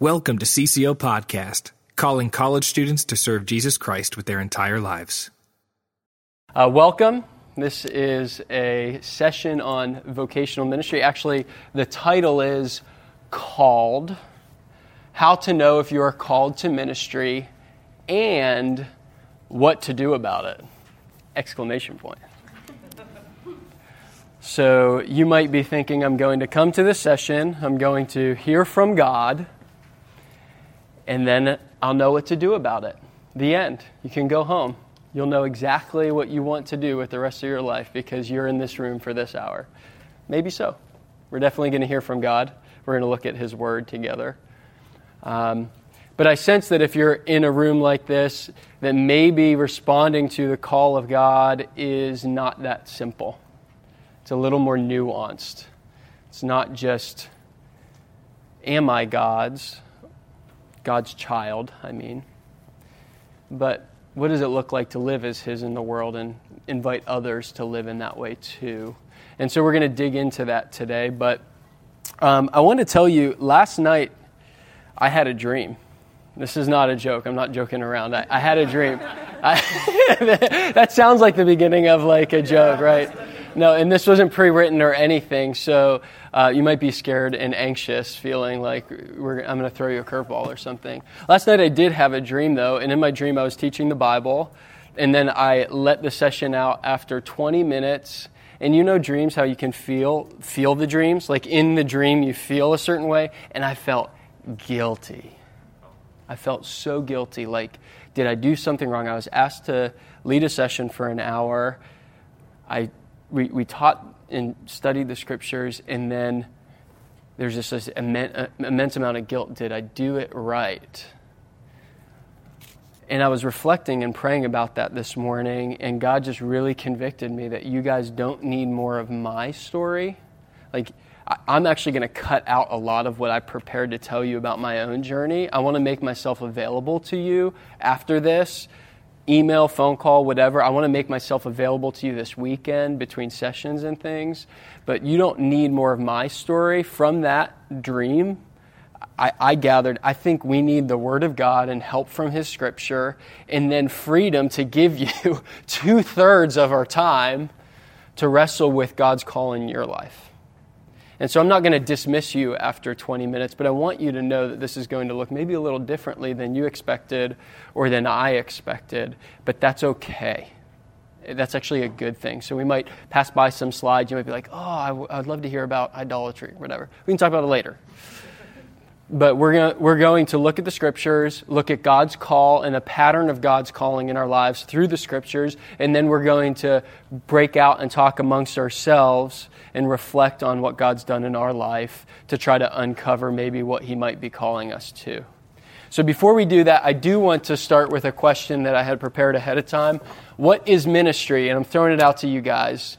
Welcome to CCO Podcast, calling college students to serve Jesus Christ with their entire lives. Uh, welcome. This is a session on vocational ministry. Actually, the title is Called How to Know If You Are Called to Ministry and What to Do About It! Exclamation point. So you might be thinking, I'm going to come to this session, I'm going to hear from God and then I'll know what to do about it. The end. You can go home. You'll know exactly what you want to do with the rest of your life because you're in this room for this hour. Maybe so. We're definitely going to hear from God. We're going to look at His Word together. Um, but I sense that if you're in a room like this, that maybe responding to the call of God is not that simple. It's a little more nuanced. It's not just, am I God's? God's child, I mean. But what does it look like to live as His in the world and invite others to live in that way too? And so we're going to dig into that today. But um, I want to tell you, last night I had a dream. This is not a joke. I'm not joking around. I, I had a dream. I, that sounds like the beginning of like a joke, right? No, and this wasn't pre-written or anything, so uh, you might be scared and anxious, feeling like I'm going to throw you a curveball or something. Last night I did have a dream though, and in my dream I was teaching the Bible, and then I let the session out after 20 minutes. And you know dreams, how you can feel feel the dreams, like in the dream you feel a certain way, and I felt guilty. I felt so guilty. Like, did I do something wrong? I was asked to lead a session for an hour. I we, we taught and studied the scriptures, and then there's just this immense, uh, immense amount of guilt. Did I do it right? And I was reflecting and praying about that this morning, and God just really convicted me that you guys don't need more of my story. Like, I'm actually going to cut out a lot of what I prepared to tell you about my own journey. I want to make myself available to you after this email, phone call, whatever. I want to make myself available to you this weekend between sessions and things. But you don't need more of my story. From that dream, I, I, gathered, I think we need the Word of God and help from His Scripture, and then freedom to give you two thirds of our time to wrestle with God's call in your life. And so I'm not going to dismiss you after 20 minutes, but I want you to know that this is going to look maybe a little differently than you expected or than I expected, but that's okay. That's actually a good thing. So we might pass by some slides. You might be like, oh, i w- I'd love to hear about idolatry, whatever. We can talk about it later but we're going we're going to look at the scriptures, look at God's call and a pattern of God's calling in our lives through the scriptures, and then we're going to break out and talk amongst ourselves and reflect on what God's done in our life to try to uncover maybe what He might be calling us to. So before we do that, I do want to start with a question that I had prepared ahead of time. What is ministry? And I'm throwing it out to you guys.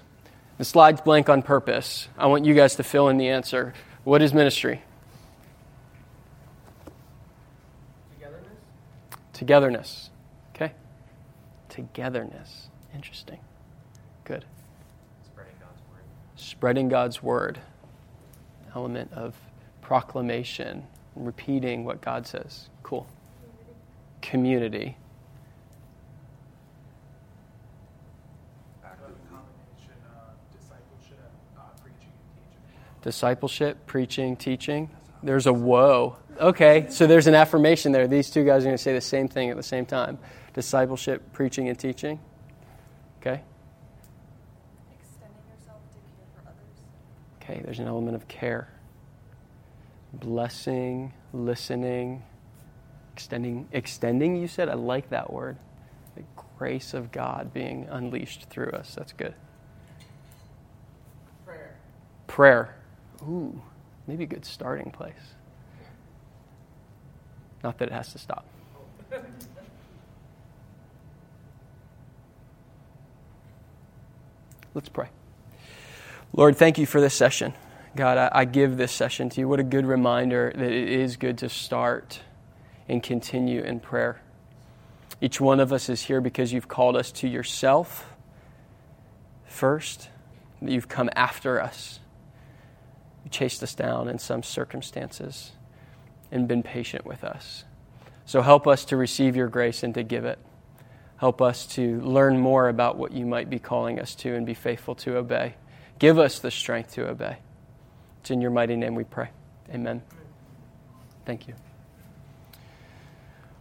The slide's blank on purpose. I want you guys to fill in the answer. What is ministry? Togetherness. Togetherness. Okay? Togetherness. Interesting. Good. Spreading God's word. Spreading God's word. Element of proclamation, repeating what God says. Cool. Community. Discipleship, preaching, teaching. There's a whoa Okay, so there's an affirmation there. These two guys are going to say the same thing at the same time discipleship, preaching, and teaching. Okay? Extending yourself to care for others. Okay, there's an element of care. Blessing, listening, extending. Extending, you said? I like that word. The grace of God being unleashed through us. That's good. Prayer. Prayer. Ooh, maybe a good starting place. Not that it has to stop. Let's pray. Lord, thank you for this session. God, I, I, give this session to you. What a good reminder that it is good to start and continue in prayer. Each one of us is here because you've called us to yourself first, that you've come after us. You chased us down in some circumstances. and been patient with us. So help us to receive your grace and to give it. Help us to learn more about what you might be calling us to and be faithful to obey. Give us the strength to obey. It's in your mighty name we pray. Amen. Thank you.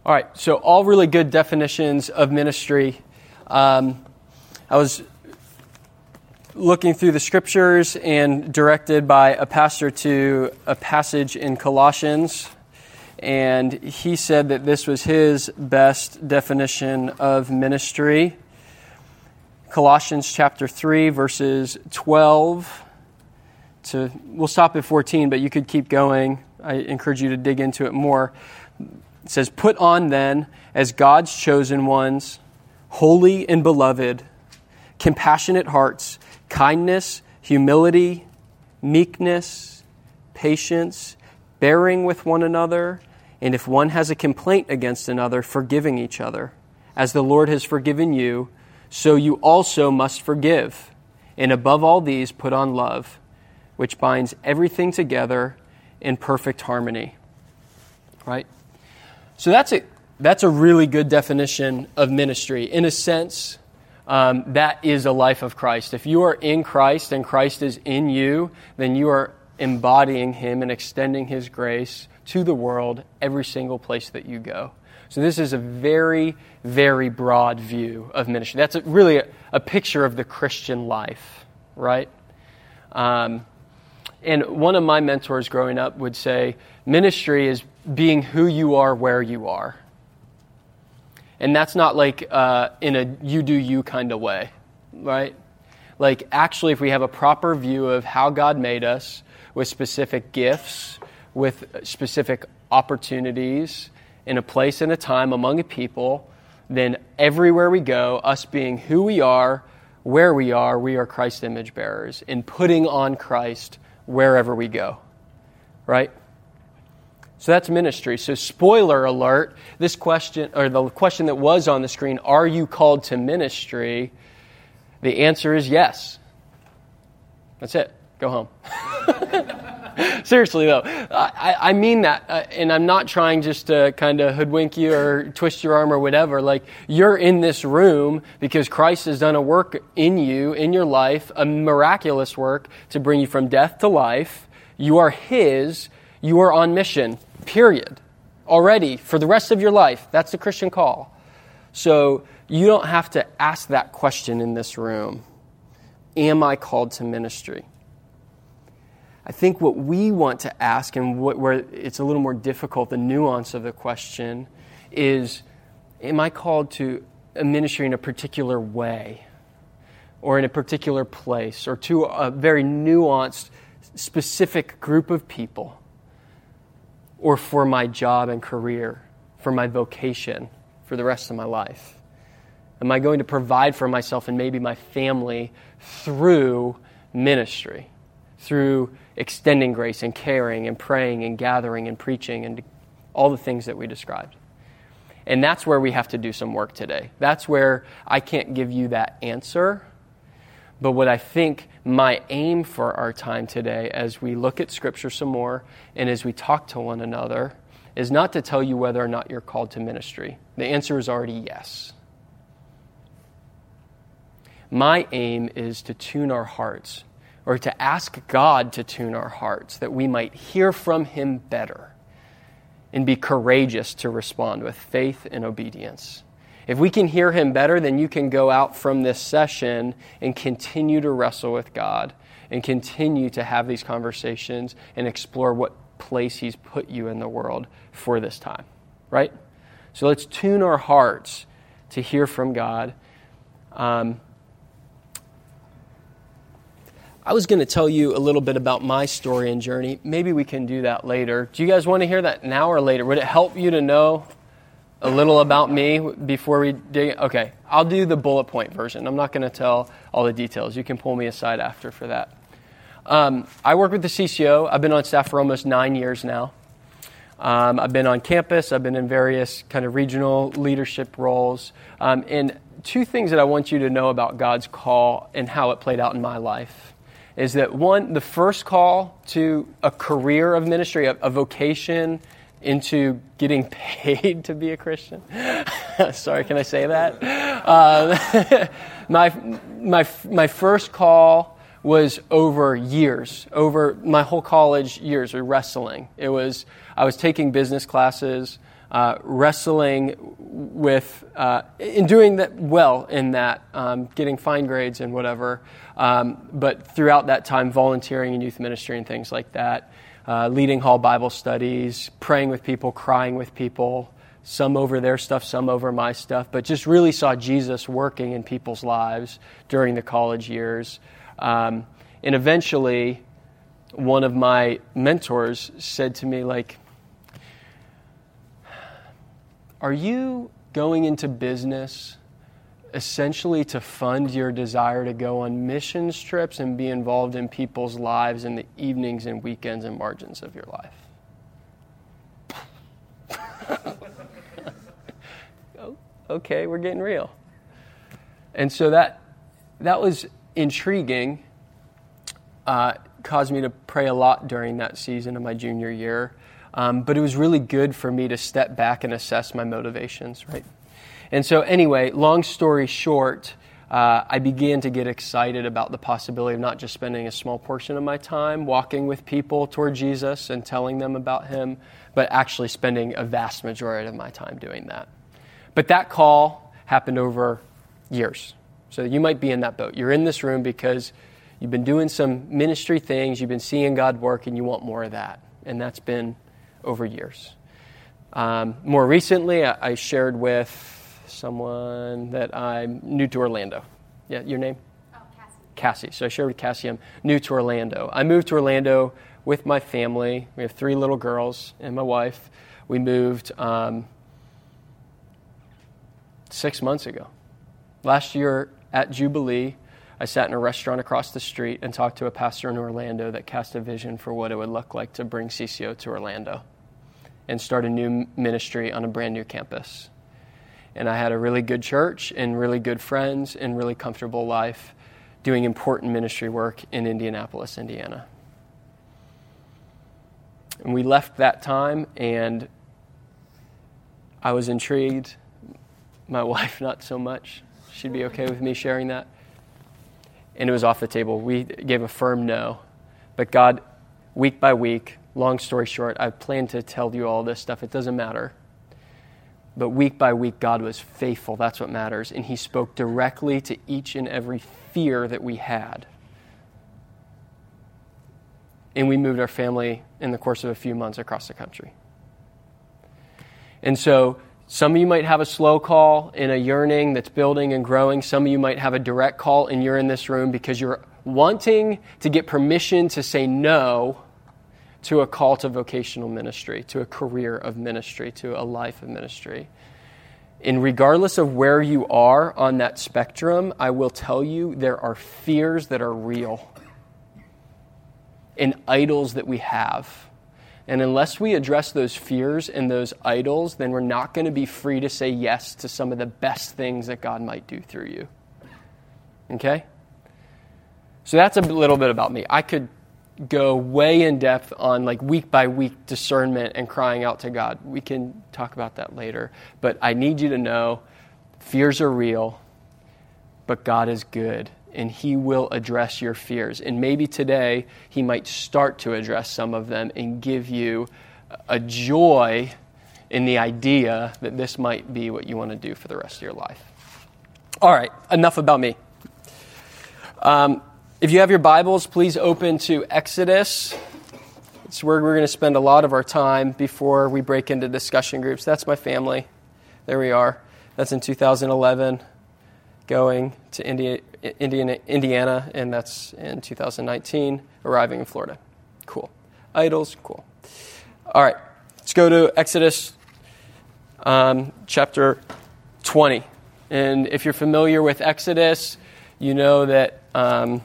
All right, so all really good definitions of ministry. Um, I was looking through the scriptures and directed by a pastor to a passage in Colossians, and he said that this was his best definition of ministry. Colossians chapter 3, verses 12 to, we'll stop at 14, but you could keep going. I encourage you to dig into it more. It says, Put on then, as God's chosen ones, holy and beloved, compassionate hearts, kindness, humility, meekness, patience, bearing with one another, and if one has a complaint against another, forgiving each other. As the Lord has forgiven you, so you also must forgive. And above all these, put on love, which binds everything together in perfect harmony. Right? So that's a, that's a really good definition of ministry. In a sense, um, that is a life of Christ. If you are in Christ and Christ is in you, then you are embodying Him and extending His grace to the world every single place that you go. So, this is a very, very broad view of ministry. That's a, really a, a, picture of the Christian life, right? Um, and one of my mentors growing up would say ministry is being who you are where you are. And that's not like uh, in a you do you kind of way, right? Like, actually, if we have a proper view of how God made us with specific gifts, with specific opportunities, in a place and a time among a people, then everywhere we go, us being who we are, where we are, we are Christ image bearers in putting on Christ wherever we go. Right? So that's ministry. So, spoiler alert this question, or the question that was on the screen, are you called to ministry? The answer is yes. That's it. Go home. Seriously, though, I, I mean that, uh, and I'm not trying just to kind of hoodwink you or twist your arm or whatever. Like, you're in this room because Christ has done a work in you, in your life, a miraculous work to bring you from death to life. You are His. You are on mission period, already for the rest of your life. That's the Christian call. So you don't have to ask that question in this room Am I called to ministry? I think what we want to ask, and what, where it's a little more difficult, the nuance of the question, is Am I called to a ministry in a particular way, or in a particular place, or to a very nuanced, specific group of people? or for my job and career, for my vocation, for the rest of my life? Am I going to provide for myself and maybe my family through ministry, through extending grace and caring and praying and gathering and preaching and all the things that we described? And that's where we have to do some work today. That's where I can't give you that answer. But what I think my aim for our time today, as we look at Scripture some more and as we talk to one another, is not to tell you whether or not you're called to ministry. The answer is already yes. My aim is to tune our hearts, or to ask God to tune our hearts, that we might hear from Him better and be courageous to respond with faith and obedience. If we can hear him better, then you can go out from this session and continue to wrestle with God and continue to have these conversations and explore what place he's put you in the world for this time, right? So let's tune our hearts to hear from God. Um, I was going to tell you a little bit about my story and journey. Maybe we can do that later. Do you guys want to hear that now or later? Would it help you to know a little about me before we dig? Okay, I'll do the bullet point version. I'm not going to tell all the details. You can pull me aside after for that. Um, I work with the CCO. I've been on staff for almost nine years now. Um, I've been on campus. I've been in various kind of regional leadership roles. Um, and two things that I want you to know about God's call and how it played out in my life is that one, the first call to a career of ministry, a, a vocation into getting paid to be a Christian. Sorry, can I say that? Uh, my, my, my first call was over years, over my whole college years of wrestling. It was, I was taking business classes, uh, wrestling with, uh, in doing that well in that, um, getting fine grades and whatever. Um, but throughout that time, volunteering in youth ministry and things like that uh, leading hall Bible studies, praying with people, crying with people, some over their stuff, some over my stuff, but just really saw Jesus working in people's lives during the college years. Um, and eventually, one of my mentors said to me, like, are you going into business essentially to fund your desire to go on missions trips and be involved in people's lives in the evenings and weekends and margins of your life. Okay, we're getting real. And so that that was intriguing. Uh, caused me to pray a lot during that season of my junior year. Um, but it was really good for me to step back and assess my motivations, right? And so, anyway, long story short, uh, I began to get excited about the possibility of not just spending a small portion of my time walking with people toward Jesus and telling them about Him, but actually spending a vast majority of my time doing that. But that call happened over years. So you might be in that boat. You're in this room because you've been doing some ministry things, you've been seeing God work, and you want more of that. And that's been over years. Um, more recently, I, I shared with someone that I'm new to Orlando. Yeah, your name? Oh, Cassie. Cassie. So I shared with Cassie I'm new to Orlando. I moved to Orlando with my family. We have three little girls and my wife. We moved um, six months ago. Last year at Jubilee, I sat in a restaurant across the street and talked to a pastor in Orlando that cast a vision for what it would look like to bring CCO to Orlando and start a new ministry on a brand new campus and I had a really good church and really good friends and really comfortable life doing important ministry work in Indianapolis, Indiana. And we left that time, and I was intrigued. My wife, not so much. She'd be okay with me sharing that. And it was off the table. We gave a firm no. But God, week by week, long story short, I plan to tell you all this stuff. It doesn't matter. But week by week, God was faithful. That's what matters. And He spoke directly to each and every fear that we had. And we moved our family in the course of a few months across the country. And so, some of you might have a slow call in a yearning that's building and growing. Some of you might have a direct call, and you're in this room because you're wanting to get permission to say no to a call to vocational ministry, to a career of ministry, to a life of ministry. And regardless of where you are on that spectrum, I will tell you there are fears that are real and idols that we have. And unless we address those fears and those idols, then we're not going to be free to say yes to some of the best things that God might do through you. Okay? So that's a little bit about me. I could go way in depth on like week by week discernment and crying out to God. We can talk about that later. But I need you to know fears are real, but God is good and He will address your fears. And maybe today He might start to address some of them and give you a joy in the idea that this might be what you want to do for the rest of your life. All right, enough about me. Um, if you have your Bibles, please open to Exodus. It's where we're going to spend a lot of our time before we break into discussion groups. That's my family. There we are. That's in 2011, going to India, Indiana, Indiana, and that's in 2019, arriving in Florida. Cool. Idols, cool. All right, let's go to Exodus um, chapter 20. And if you're familiar with Exodus, you know that. Um,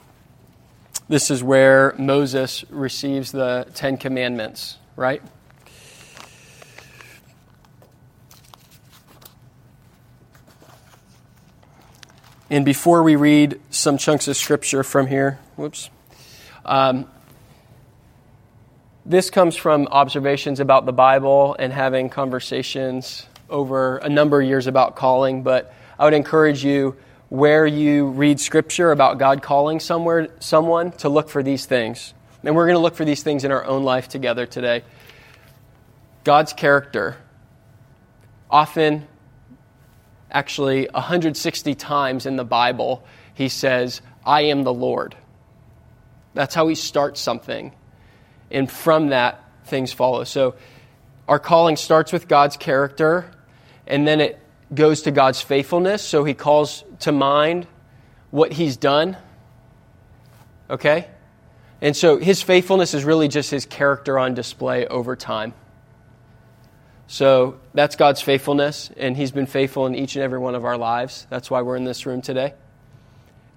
this is where Moses receives the Ten Commandments, right? And before we read some chunks of scripture from here, whoops, um, this comes from observations about the Bible and having conversations over a number of years about calling, but I would encourage you where you read scripture about God calling somewhere someone to look for these things. And we're going to look for these things in our own life together today. God's character. Often, actually, 160 times in the Bible, he says, I am the Lord. That's how he starts something. And from that, things follow. So, our calling starts with God's character, and then it goes to God's faithfulness. So, he calls to mind what he's done. Okay? And so, his faithfulness is really just his character on display over time. So, that's God's faithfulness, and he's been faithful in each and every one of our lives. That's why we're in this room today.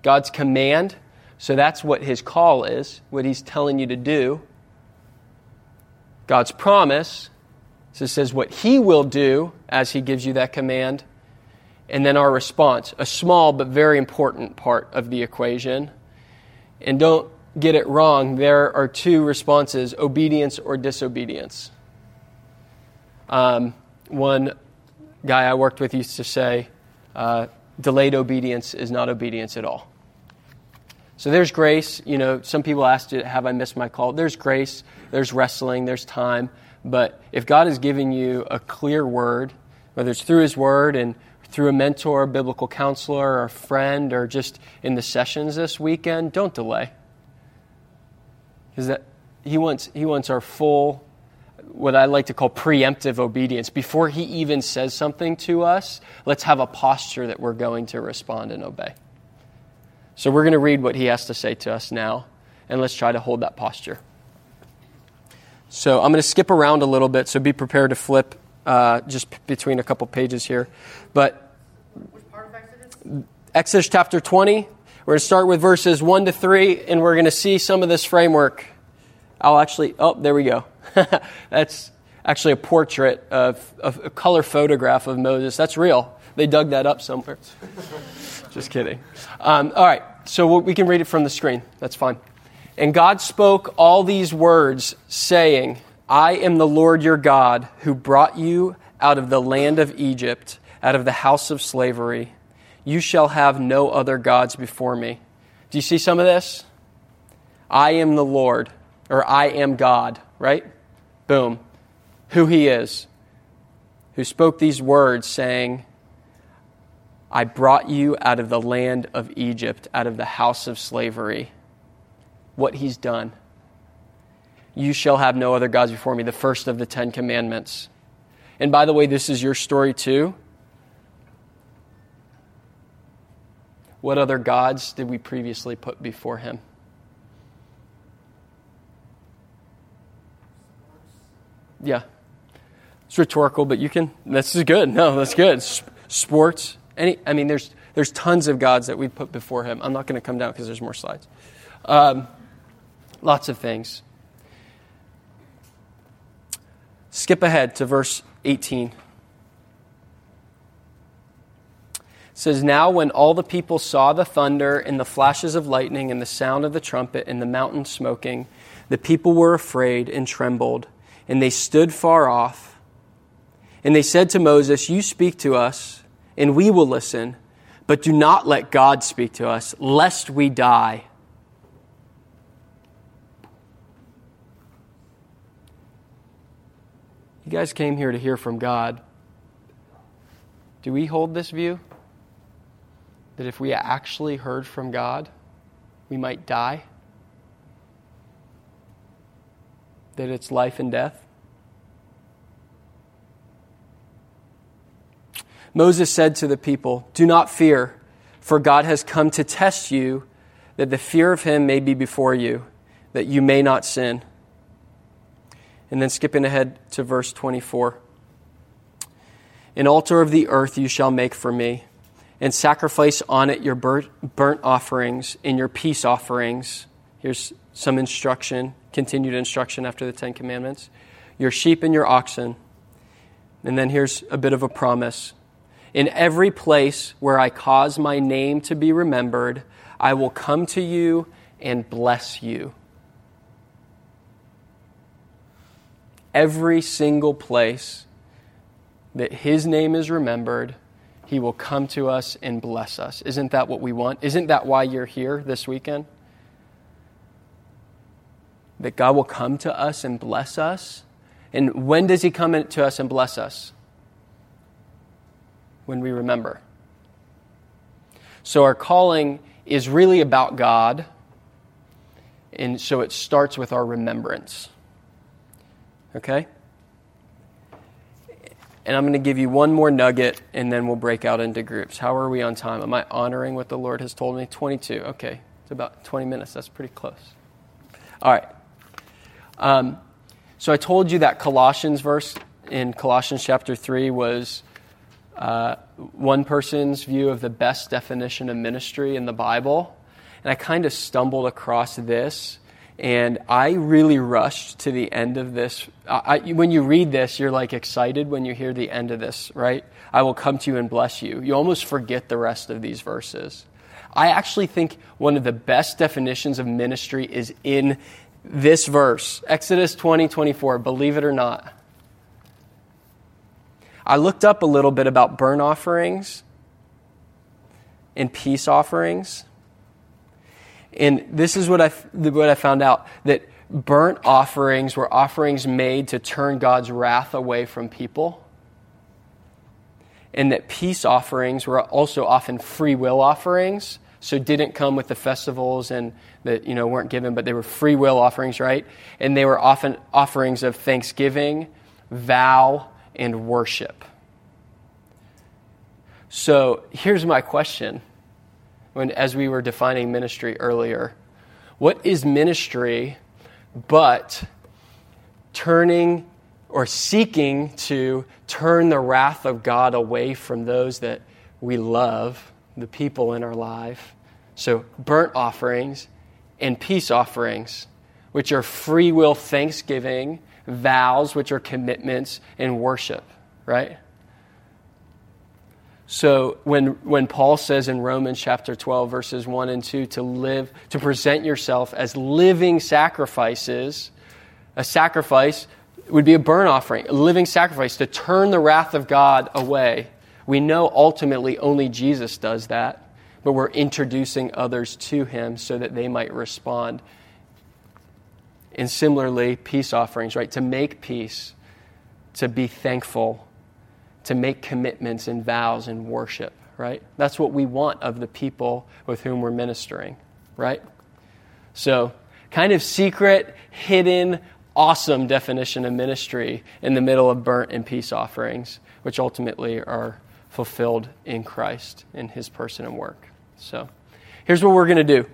God's command so that's what his call is, what he's telling you to do. God's promise so it says what he will do as he gives you that command. And then our response, a small but very important part of the equation. And don't get it wrong, there are two responses obedience or disobedience. Um, one guy I worked with used to say, uh, delayed obedience is not obedience at all. So there's grace. You know, some people asked, Have I missed my call? There's grace, there's wrestling, there's time. But if God has given you a clear word, whether it's through His word and through a mentor, biblical counselor, or a friend, or just in the sessions this weekend, don't delay. Because he wants, he wants our full, what I like to call preemptive obedience. Before he even says something to us, let's have a posture that we're going to respond and obey. So we're going to read what he has to say to us now, and let's try to hold that posture. So I'm going to skip around a little bit, so be prepared to flip uh, just p- between a couple pages here. But Exodus? Exodus chapter 20. We're going to start with verses 1 to 3, and we're going to see some of this framework. I'll actually, oh, there we go. That's actually a portrait of, of a color photograph of Moses. That's real. They dug that up somewhere. Just kidding. Um, all right, so we can read it from the screen. That's fine. And God spoke all these words, saying, I am the Lord your God, who brought you out of the land of Egypt, out of the house of slavery. You shall have no other gods before me. Do you see some of this? I am the Lord, or I am God, right? Boom. Who he is. Who spoke these words, saying, I brought you out of the land of Egypt, out of the house of slavery. What he's done. You shall have no other gods before me, the first of the Ten Commandments. And by the way, this is your story too. What other gods did we previously put before him? Yeah. It's rhetorical, but you can. This is good. No, that's good. Sports. Any, I mean, there's, there's tons of gods that we put before him. I'm not going to come down because there's more slides. Um, lots of things. Skip ahead to verse 18. It says, Now when all the people saw the thunder and the flashes of lightning and the sound of the trumpet and the mountain smoking, the people were afraid and trembled, and they stood far off. And they said to Moses, You speak to us and we will listen, but do not let God speak to us, lest we die. You guys came here to hear from God. Do we hold this view? That if we actually heard from God, we might die? That it's life and death? Moses said to the people, Do not fear, for God has come to test you, that the fear of him may be before you, that you may not sin. And then skipping ahead to verse 24 An altar of the earth you shall make for me, and sacrifice on it your burnt offerings and your peace offerings. Here's some instruction, continued instruction after the Ten Commandments. Your sheep and your oxen. And then here's a bit of a promise in every place where I cause my name to be remembered, I will come to you and bless you. Every single place that His name is remembered, He will come to us and bless us. Isn't that what we want? Isn't that why you're here this weekend? That God will come to us and bless us. And when does He come to us and bless us? When we remember. So our calling is really about God, and so it starts with our remembrance. Okay? And I'm going to give you one more nugget, and then we'll break out into groups. How are we on time? Am I honoring what the Lord has told me? 22. Okay. It's about 20 minutes. That's pretty close. All right. Um, so I told you that Colossians verse in Colossians chapter 3 was uh, one person's view of the best definition of ministry in the Bible. And I kind of stumbled across this, and I really rushed to the end of this. I, when you read this, you're like excited when you hear the end of this, right? I will come to you and bless you. You almost forget the rest of these verses. I actually think one of the best definitions of ministry is in this verse, Exodus 20, 24, believe it or not. I looked up a little bit about burnt offerings and peace offerings. And this is what I, what I found out that burnt offerings were offerings made to turn God's wrath away from people. And that peace offerings were also often free will offerings, so didn't come with the festivals and that you know weren't given, but they were free will offerings, right? And they were often offerings of thanksgiving, vow, and worship. So here's my question when, as we were defining ministry earlier what is ministry but turning or seeking to turn the wrath of God away from those that we love, the people in our life? So, burnt offerings and peace offerings, which are free will thanksgiving, vows, which are commitments, and worship, right? So when, when Paul says in Romans chapter 12, verses 1 and 2, to live, to present yourself as living sacrifices, a sacrifice would be a burnt offering, a living sacrifice to turn the wrath of God away. We know ultimately only Jesus does that, but we're introducing others to him so that they might respond. And similarly, peace offerings, right? To make peace, to be thankful, to make commitments and vows and worship, right? That's what we want of the people with whom we're ministering, right? So, kind of secret, hidden, awesome definition of ministry in the middle of burnt and peace offerings, which ultimately are fulfilled in Christ, in his person and work. So, here's what we're going to do.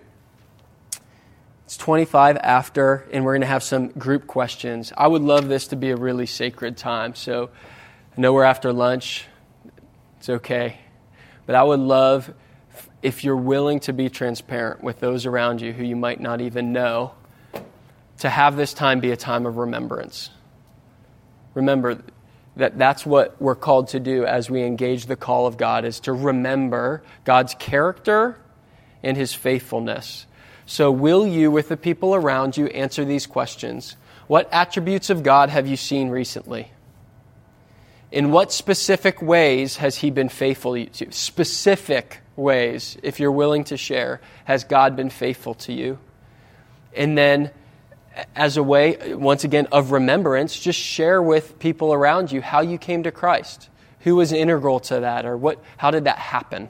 It's 25 after, and we're going to have some group questions. I would love this to be a really sacred time. So, I know we're after lunch. It's okay. But I would love if you're willing to be transparent with those around you who you might not even know, to have this time be a time of remembrance. Remember that that's what we're called to do as we engage the call of God is to remember God's character and his faithfulness. So will you with the people around you answer these questions? What attributes of God have you seen recently? In what specific ways has He been faithful to you? Specific ways, if you're willing to share, has God been faithful to you? And then, as a way, once again, of remembrance, just share with people around you how you came to Christ. Who was integral to that, or what, how did that happen?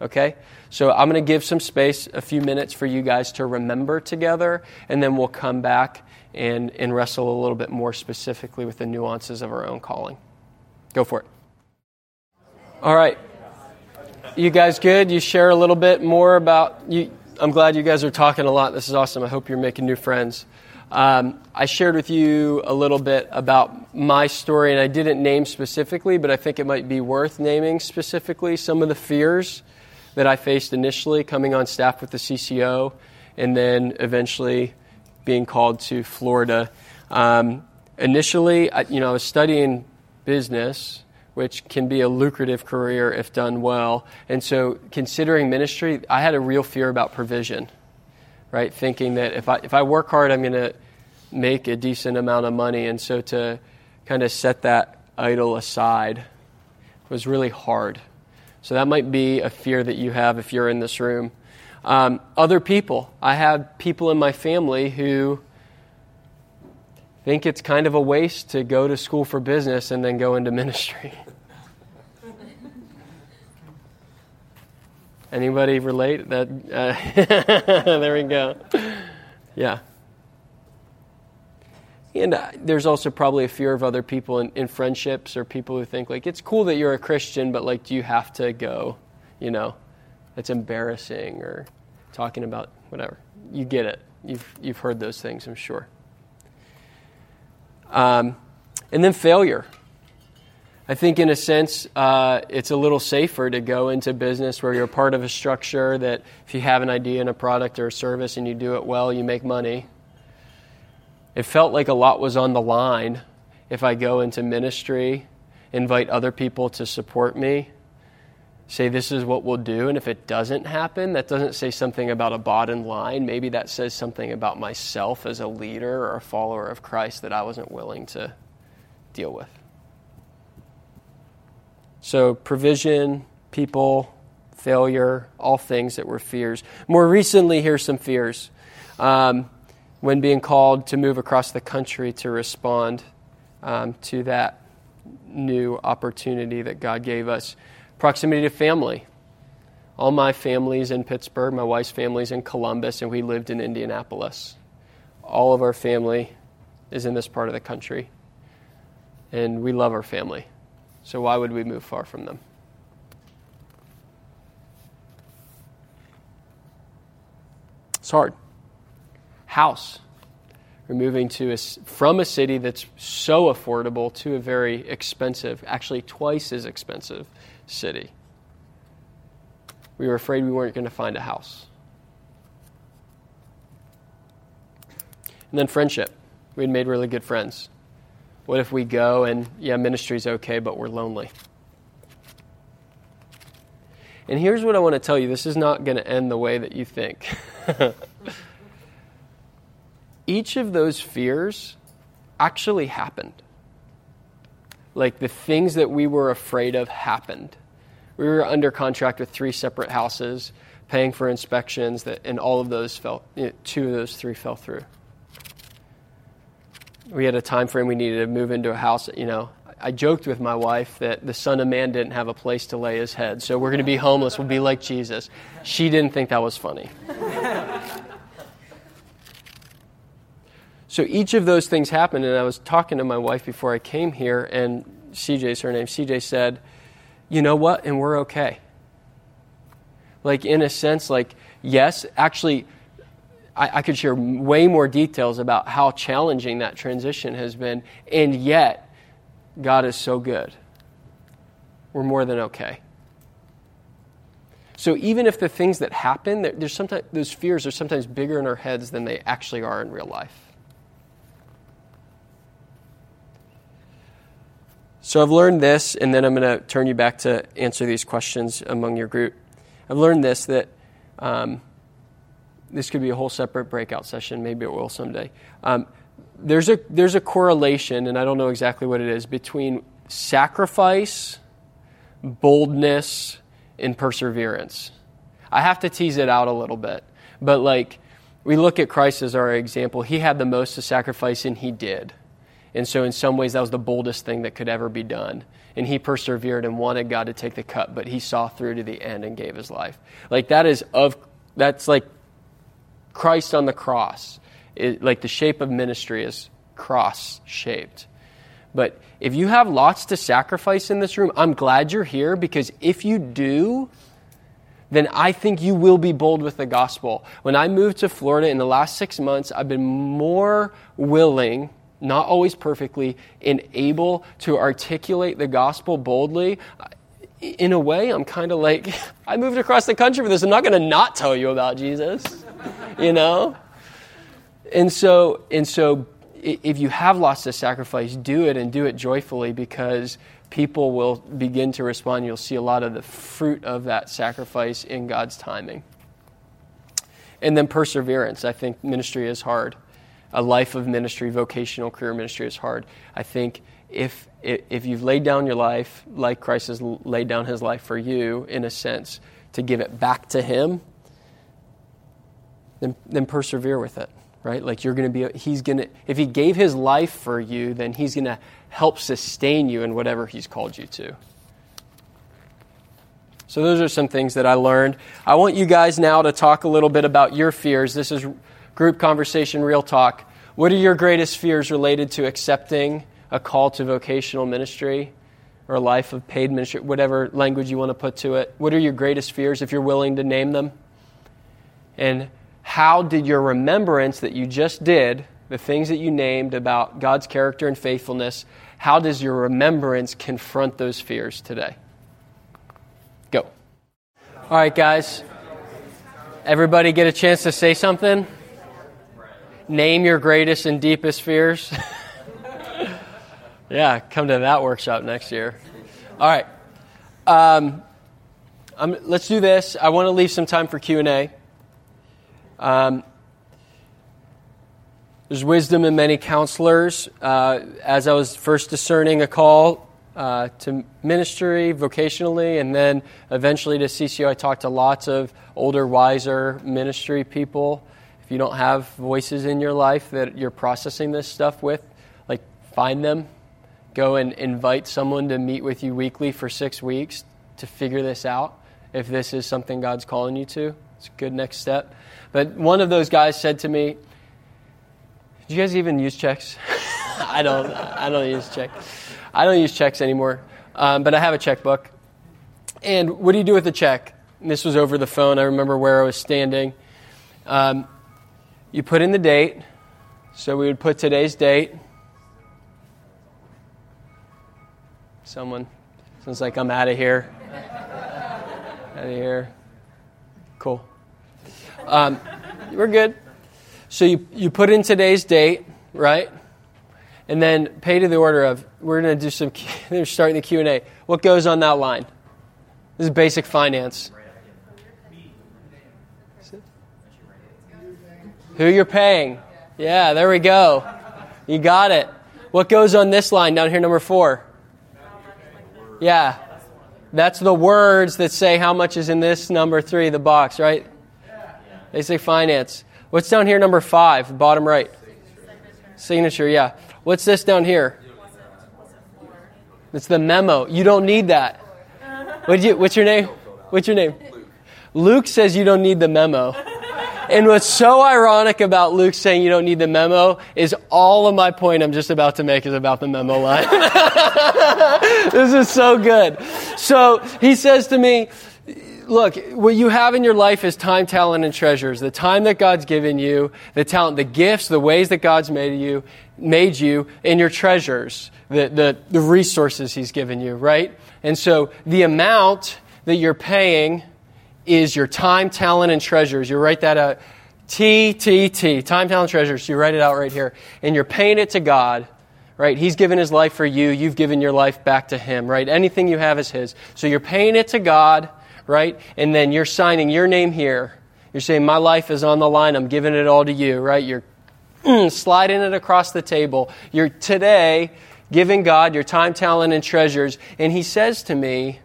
Okay? So I'm going to give some space, a few minutes for you guys to remember together, and then we'll come back and, and wrestle a little bit more specifically with the nuances of our own calling. Go for it. All right. You guys good? You share a little bit more about you. I'm glad you guys are talking a lot. This is awesome. I hope you're making new friends. Um, I shared with you a little bit about my story, and I didn't name specifically, but I think it might be worth naming specifically some of the fears that I faced initially coming on staff with the CCO and then eventually being called to Florida. Um, initially, I, you know, I was studying business, which can be a lucrative career if done well. And so, considering ministry, I had a real fear about provision, right? Thinking that if I, if I work hard, I'm going to make a decent amount of money. And so, to kind of set that idol aside was really hard. So that might be a fear that you have if you're in this room. Um, other people. I have people in my family who think it's kind of a waste to go to school for business and then go into ministry. Anybody relate? That uh, there we go. Yeah. And uh, there's also probably a fear of other people in, in, friendships or people who think like it's cool that you're a Christian, but like, do you have to go? You know, it's embarrassing or talking about whatever. You get it. You've you've heard those things, I'm sure. Um, and then failure. I think, in a sense, uh, it's a little safer to go into business where you're part of a structure that if you have an idea and a product or a service and you do it well, you make money. It felt like a lot was on the line if I go into ministry, invite other people to support me, say this is what we'll do, and if it doesn't happen, that doesn't say something about a bottom line. Maybe that says something about myself as a leader or a follower of Christ that I wasn't willing to deal with. So, provision, people, failure, all things that were fears. More recently, here's some fears. Um, when being called to move across the country to respond um, to that new opportunity that God gave us. Proximity to family. All my family's in Pittsburgh, my wife's family's in Columbus, and we lived in Indianapolis. All of our family is in this part of the country, and we love our family. So why would we move far from them? It's hard. House. We're moving to a, from a city that's so affordable to a very expensive, actually twice as expensive city. We were afraid we weren't going to find a house. And then friendship. We had made really good friends. What if we go and, yeah, ministry's okay, but we're lonely? And here's what I want to tell you this is not going to end the way that you think. Each of those fears actually happened. Like the things that we were afraid of happened. We were under contract with three separate houses, paying for inspections, that, and all of those fell, you know, two of those three fell through we had a time frame we needed to move into a house. You know, I joked with my wife that the Son of Man didn't have a place to lay his head, so we're going to be homeless. We'll be like Jesus. She didn't think that was funny. so each of those things happened, and I was talking to my wife before I came here, and CJ's her name. CJ said, "You know what? And we're okay." Like in a sense, like yes, actually I, I could share way more details about how challenging that transition has been, and yet, God is so good. We're more than okay. So even if the things that happen, there's sometimes those fears are sometimes bigger in our heads than they actually are in real life. So I've learned this, and then I'm going to turn you back to answer these questions among your group. I've learned this that um, this could be a whole separate breakout session. Maybe it will someday. Um, there's a there's a correlation, and I don't know exactly what it is, between sacrifice, boldness, and perseverance. I have to tease it out a little bit, but like we look at Christ as our example. He had the most to sacrifice, and he did. And so, in some ways, that was the boldest thing that could ever be done. And he persevered and wanted God to take the cup, but he saw through to the end and gave his life. Like that is of that's like Christ on the cross. It, like the shape of ministry is cross shaped. But if you have lots to sacrifice in this room, I'm glad you're here because if you do, then I think you will be bold with the gospel. When I moved to Florida in the last six months, I've been more willing, not always perfectly, and able to articulate the gospel boldly. In a way, I'm kind of like, I moved across the country for this. I'm not going to not tell you about Jesus you know? And so, and so if you have lots to sacrifice, do it and do it joyfully because people will begin to respond. You'll see a lot of the fruit of that sacrifice in God's timing. And then perseverance. I think ministry is hard. A life of ministry, vocational career ministry is hard. I think if, if you've laid down your life like Christ has laid down his life for you, in a sense, to give it back to him, then, then persevere with it, right? Like you're going to be, he's going to, if he gave his life for you, then he's going to help sustain you in whatever he's called you to. So, those are some things that I learned. I want you guys now to talk a little bit about your fears. This is group conversation, real talk. What are your greatest fears related to accepting a call to vocational ministry or a life of paid ministry, whatever language you want to put to it? What are your greatest fears if you're willing to name them? And how did your remembrance that you just did, the things that you named about God's character and faithfulness, how does your remembrance confront those fears today? Go. All right, guys. Everybody get a chance to say something? Name your greatest and deepest fears. yeah, come to that workshop next year. All right. Um, let's do this. I want to leave some time for Q&A. Um, there's wisdom in many counselors. Uh, as I was first discerning a call uh, to ministry vocationally, and then eventually to CCO, I talked to lots of older, wiser ministry people you don't have voices in your life that you're processing this stuff with, like find them. Go and invite someone to meet with you weekly for six weeks to figure this out if this is something God's calling you to. It's a good next step. But one of those guys said to me, Do you guys even use checks? I don't. I don't use checks. I don't use checks anymore. Um, but I have a checkbook. And what do you do with a check? And this was over the phone. I remember where I was standing. Um, you put in the date. So we would put today's date. Someone sounds like I'm out of here. out of here. Cool. Um, we're good. So you, you put in today's date, right? And then pay to the order of, we're going to do some, we're starting the Q&A. What goes on that line? This is basic finance. Who you're paying. Yeah, there we go. You got it. What goes on this line down here, number four? Yeah. That's the words that say how much is in this number three, the box, right? They say finance. What's down here, number five, bottom right? Signature, yeah. What's this down here? It's the memo. You don't need that. What you, what's your name? What's your name? Luke says you don't need the memo. And what's so ironic about Luke saying you don't need the memo is all of my point I'm just about to make is about the memo line. this is so good. So he says to me, look, what you have in your life is time, talent, and treasures. The time that God's given you, the talent, the gifts, the ways that God's made you, made you, and your treasures, the, the, the resources He's given you, right? And so the amount that you're paying is your time, talent, and treasures. You write that out. T, T, T. Time, talent, treasures. You write it out right here. And you're paying it to God, right? He's given His life for you. You've given your life back to Him, right? Anything you have is His. So you're paying it to God, right? And then you're signing your name here. You're saying, My life is on the line. I'm giving it all to you, right? You're sliding it across the table. You're today giving God your time, talent, and treasures. And He says to me,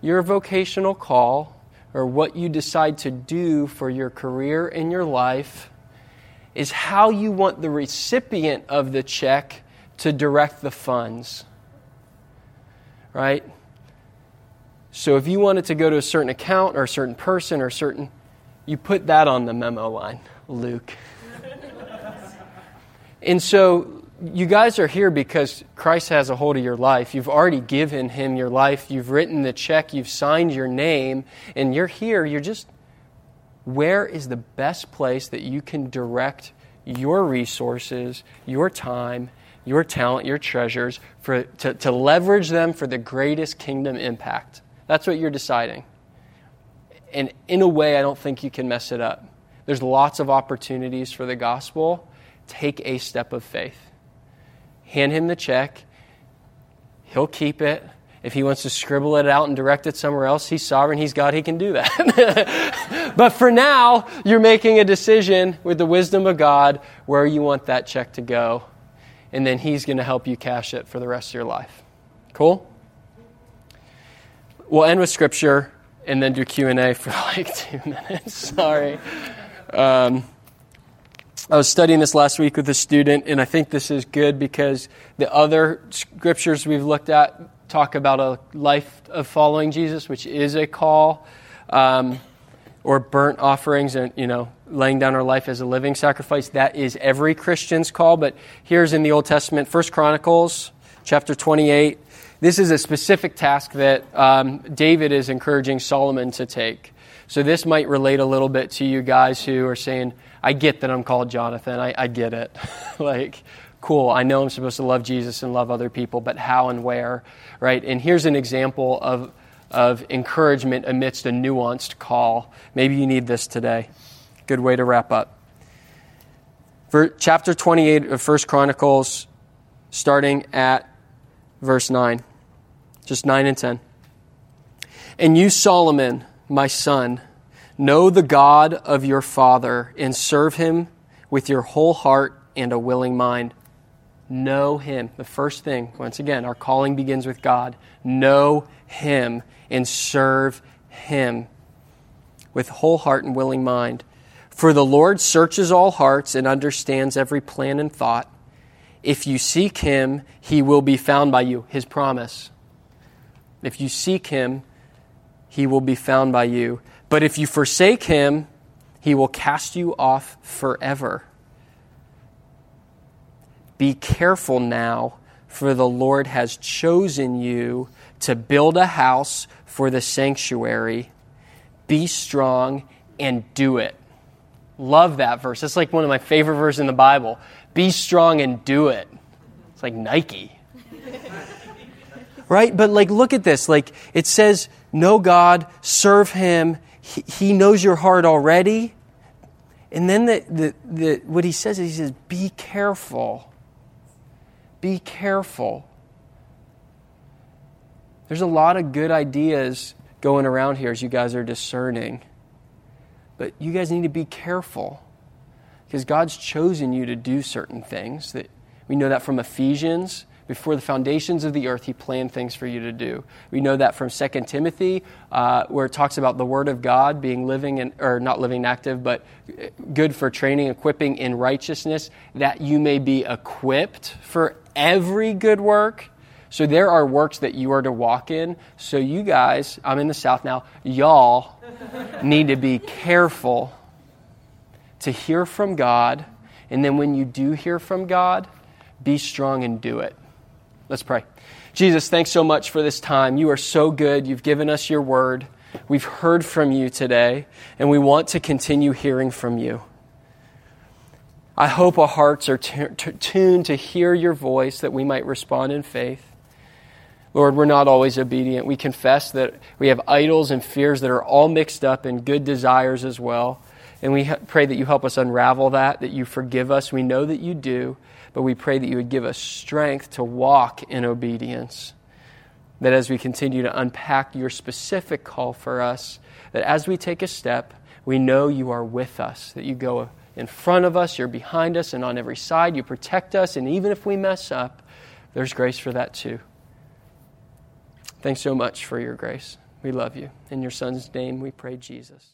Your vocational call or what you decide to do for your career in your life is how you want the recipient of the check to direct the funds. Right? So if you want it to go to a certain account or a certain person or certain, you put that on the memo line, Luke. and so you guys are here because Christ has a hold of your life. You've already given him your life. You've written the check. You've signed your name. And you're here. You're just, where is the best place that you can direct your resources, your time, your talent, your treasures, for, to, to leverage them for the greatest kingdom impact? That's what you're deciding. And in a way, I don't think you can mess it up. There's lots of opportunities for the gospel. Take a step of faith hand him the check. He'll keep it. If he wants to scribble it out and direct it somewhere else, he's sovereign, he's God, he can do that. but for now, you're making a decision with the wisdom of God where you want that check to go. and then He's going to help you cash it for the rest of your life. Cool? We'll end with Scripture and then do Q&A for like two minutes. Sorry. Um, I was studying this last week with a student, and I think this is good because the other scriptures we've looked at talk about a life of following Jesus, which is a call, um, or burnt offerings, and you know, laying down our life as a living sacrifice. That is every Christian's call. But here's in the Old Testament, First Chronicles, chapter 28. This is a specific task that um, David is encouraging Solomon to take. So this might relate a little bit to you guys who are saying I get that I'm called Jonathan. I, I get it. like, cool. I know I'm supposed to love Jesus and love other people, but how and where, right? And here's an example of, of encouragement amidst a nuanced call. Maybe you need this today. Good way to wrap up. For chapter 28 of First Chronicles, starting at verse 9. Just 9 and 10. And you, Solomon, my son, Know the God of your father and serve him with your whole heart and a willing mind. Know him. The first thing, once again, our calling begins with God. Know him and serve him with whole heart and willing mind. For the Lord searches all hearts and understands every plan and thought. If you seek him, he will be found by you. His promise. If you seek him, he will be found by you. But if you forsake him, he will cast you off forever. Be careful now, for the Lord has chosen you to build a house for the sanctuary. Be strong and do it. Love that verse. That's like one of my favorite verses in the Bible. Be strong and do it. It's like Nike. right? But like look at this. Like it says, know God, serve him, he, he knows your heart already. And then the, the, the, what he says is, he says, be careful. Be careful. There's a lot of good ideas going around here as you guys are discerning. But you guys need to be careful because God's chosen you to do certain things. That we know that from Ephesians before the foundations of the earth, he planned things for you to do. We know that from 2 Timothy, uh, where it talks about the Word of God being living, and, or not living active, but good for training, equipping in righteousness, that you may be equipped for every good work. So there are works that you are to walk in. So you guys, I'm in the South now, y'all need to be careful to hear from God. And then when you do hear from God, be strong and do it. Let's pray. Jesus, thanks so much for this time. You are so good. You've given us your word. We've heard from you today, and we want to continue hearing from you. I hope our hearts are t- t- tuned to hear your voice that we might respond in faith. Lord, we're not always obedient. We confess that we have idols and fears that are all mixed up and good desires as well. And we pray that you help us unravel that, that you forgive us. We know that you do, but we pray that you would give us strength to walk in obedience. That as we continue to unpack your specific call for us, that as we take a step, we know you are with us, that you go in front of us, you're behind us, and on every side, you protect us, and even if we mess up, there's grace for that too. Thanks so much for your grace. We love you. In your Son's name, we pray, Jesus.